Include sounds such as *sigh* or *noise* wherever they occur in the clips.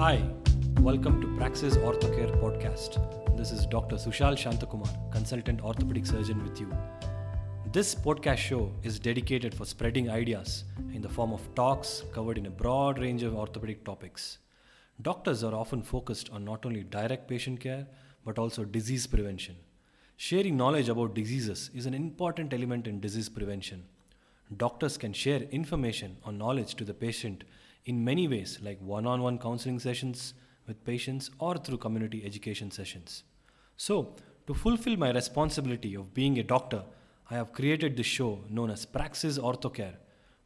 Hi, welcome to Praxis Orthocare podcast. This is Dr. Sushal Shantakumar, consultant orthopedic surgeon with you. This podcast show is dedicated for spreading ideas in the form of talks covered in a broad range of orthopedic topics. Doctors are often focused on not only direct patient care but also disease prevention. Sharing knowledge about diseases is an important element in disease prevention. Doctors can share information or knowledge to the patient in many ways, like one on one counseling sessions with patients or through community education sessions. So, to fulfill my responsibility of being a doctor, I have created this show known as Praxis Orthocare,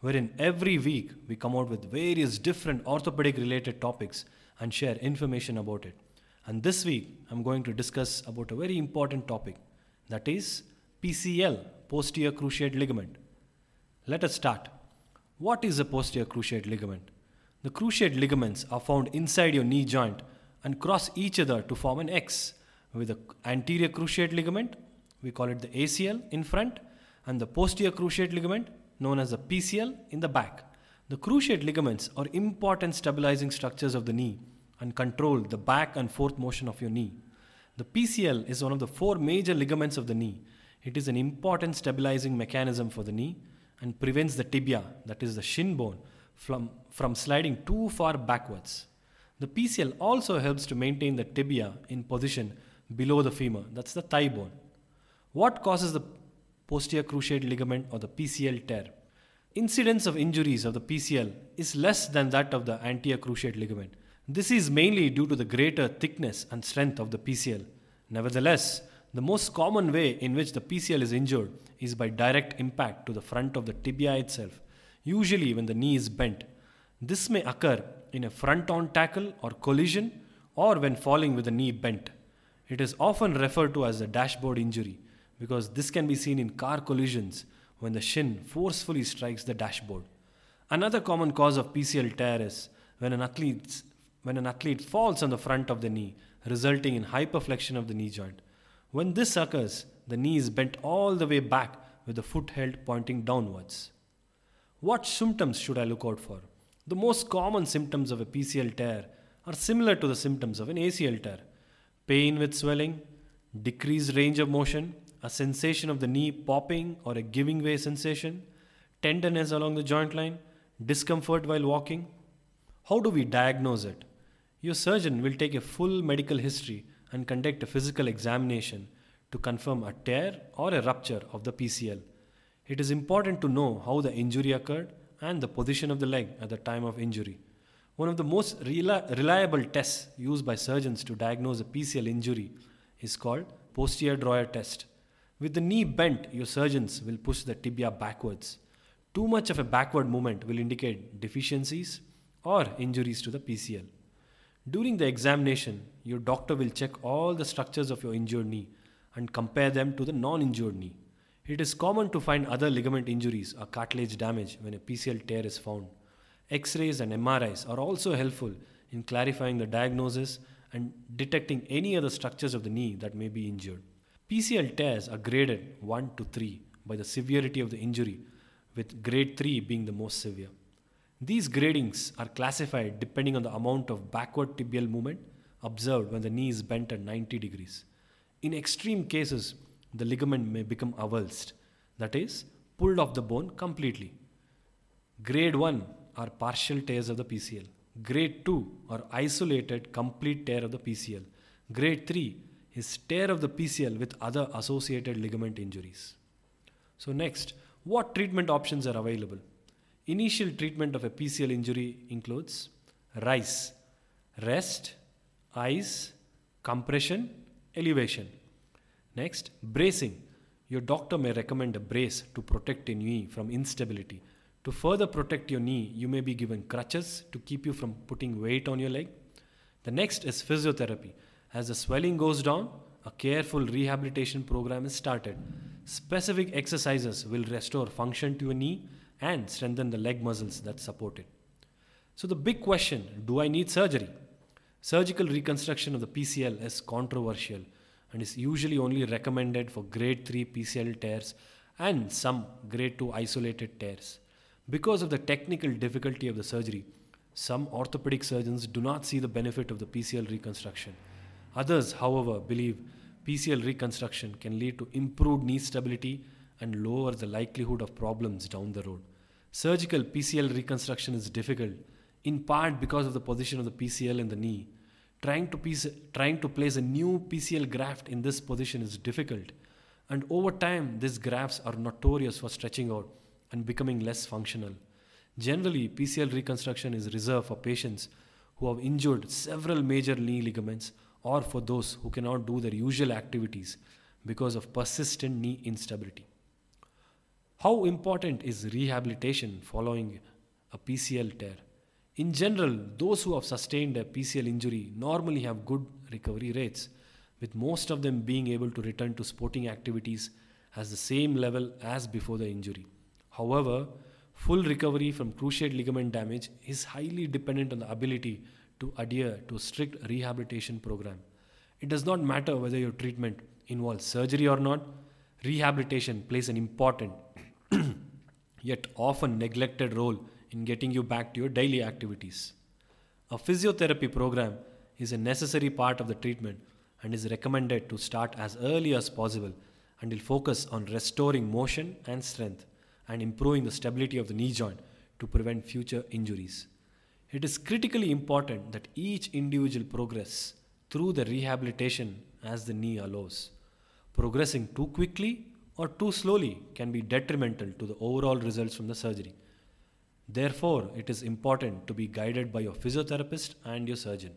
wherein every week we come out with various different orthopedic related topics and share information about it. And this week I'm going to discuss about a very important topic that is PCL, posterior cruciate ligament. Let us start. What is a posterior cruciate ligament? The cruciate ligaments are found inside your knee joint and cross each other to form an X with the anterior cruciate ligament, we call it the ACL in front, and the posterior cruciate ligament known as the PCL in the back. The cruciate ligaments are important stabilizing structures of the knee and control the back and forth motion of your knee. The PCL is one of the four major ligaments of the knee. It is an important stabilizing mechanism for the knee and prevents the tibia, that is the shin bone, from, from sliding too far backwards. The PCL also helps to maintain the tibia in position below the femur, that's the thigh bone. What causes the posterior cruciate ligament or the PCL tear? Incidence of injuries of the PCL is less than that of the anterior cruciate ligament. This is mainly due to the greater thickness and strength of the PCL. Nevertheless, the most common way in which the PCL is injured is by direct impact to the front of the tibia itself, usually when the knee is bent. This may occur in a front on tackle or collision or when falling with the knee bent. It is often referred to as a dashboard injury because this can be seen in car collisions when the shin forcefully strikes the dashboard. Another common cause of PCL tear is when an when an athlete falls on the front of the knee, resulting in hyperflexion of the knee joint. When this occurs, the knee is bent all the way back with the foot held pointing downwards. What symptoms should I look out for? The most common symptoms of a PCL tear are similar to the symptoms of an ACL tear pain with swelling, decreased range of motion, a sensation of the knee popping or a giving way sensation, tenderness along the joint line, discomfort while walking. How do we diagnose it? Your surgeon will take a full medical history and conduct a physical examination to confirm a tear or a rupture of the PCL. It is important to know how the injury occurred and the position of the leg at the time of injury. One of the most reliable tests used by surgeons to diagnose a PCL injury is called posterior drawer test. With the knee bent, your surgeons will push the tibia backwards. Too much of a backward movement will indicate deficiencies or injuries to the PCL. During the examination, your doctor will check all the structures of your injured knee and compare them to the non injured knee. It is common to find other ligament injuries or cartilage damage when a PCL tear is found. X rays and MRIs are also helpful in clarifying the diagnosis and detecting any other structures of the knee that may be injured. PCL tears are graded 1 to 3 by the severity of the injury, with grade 3 being the most severe. These gradings are classified depending on the amount of backward tibial movement observed when the knee is bent at 90 degrees. In extreme cases, the ligament may become avulsed, that is, pulled off the bone completely. Grade 1 are partial tears of the PCL. Grade 2 are isolated complete tear of the PCL. Grade 3 is tear of the PCL with other associated ligament injuries. So, next, what treatment options are available? Initial treatment of a PCL injury includes RICE, rest, ice, compression, elevation. Next, bracing. Your doctor may recommend a brace to protect your knee from instability. To further protect your knee, you may be given crutches to keep you from putting weight on your leg. The next is physiotherapy. As the swelling goes down, a careful rehabilitation program is started. Specific exercises will restore function to your knee and strengthen the leg muscles that support it. So, the big question do I need surgery? Surgical reconstruction of the PCL is controversial and is usually only recommended for grade 3 PCL tears and some grade 2 isolated tears. Because of the technical difficulty of the surgery, Some orthopedic surgeons do not see the benefit of the PCL reconstruction. Others, however, believe PCL reconstruction can lead to improved knee stability and lower the likelihood of problems down the road. Surgical PCL reconstruction is difficult, in part because of the position of the PCL in the knee. Trying to, piece, trying to place a new PCL graft in this position is difficult, and over time, these grafts are notorious for stretching out and becoming less functional. Generally, PCL reconstruction is reserved for patients who have injured several major knee ligaments or for those who cannot do their usual activities because of persistent knee instability. How important is rehabilitation following a PCL tear? In general, those who have sustained a PCL injury normally have good recovery rates, with most of them being able to return to sporting activities as the same level as before the injury. However, Full recovery from cruciate ligament damage is highly dependent on the ability to adhere to a strict rehabilitation program. It does not matter whether your treatment involves surgery or not, rehabilitation plays an important *clears throat* yet often neglected role in getting you back to your daily activities. A physiotherapy program is a necessary part of the treatment and is recommended to start as early as possible and will focus on restoring motion and strength and improving the stability of the knee joint to prevent future injuries. It is critically important that each individual progress through the rehabilitation as the knee allows. Progressing too quickly or too slowly can be detrimental to the overall results from the surgery. Therefore, it is important to be guided by your physiotherapist and your surgeon.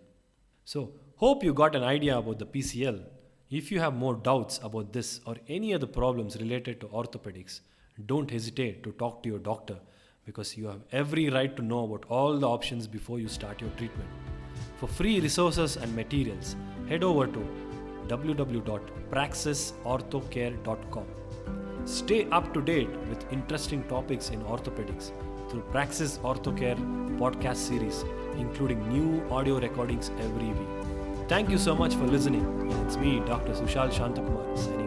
So, hope you got an idea about the PCL. If you have more doubts about this or any other problems related to orthopedics, don't hesitate to talk to your doctor because you have every right to know about all the options before you start your treatment. For free resources and materials, head over to www.praxisorthocare.com. Stay up to date with interesting topics in orthopedics through Praxis Orthocare podcast series, including new audio recordings every week. Thank you so much for listening. It's me, Dr. Sushal Shantakumar, signing.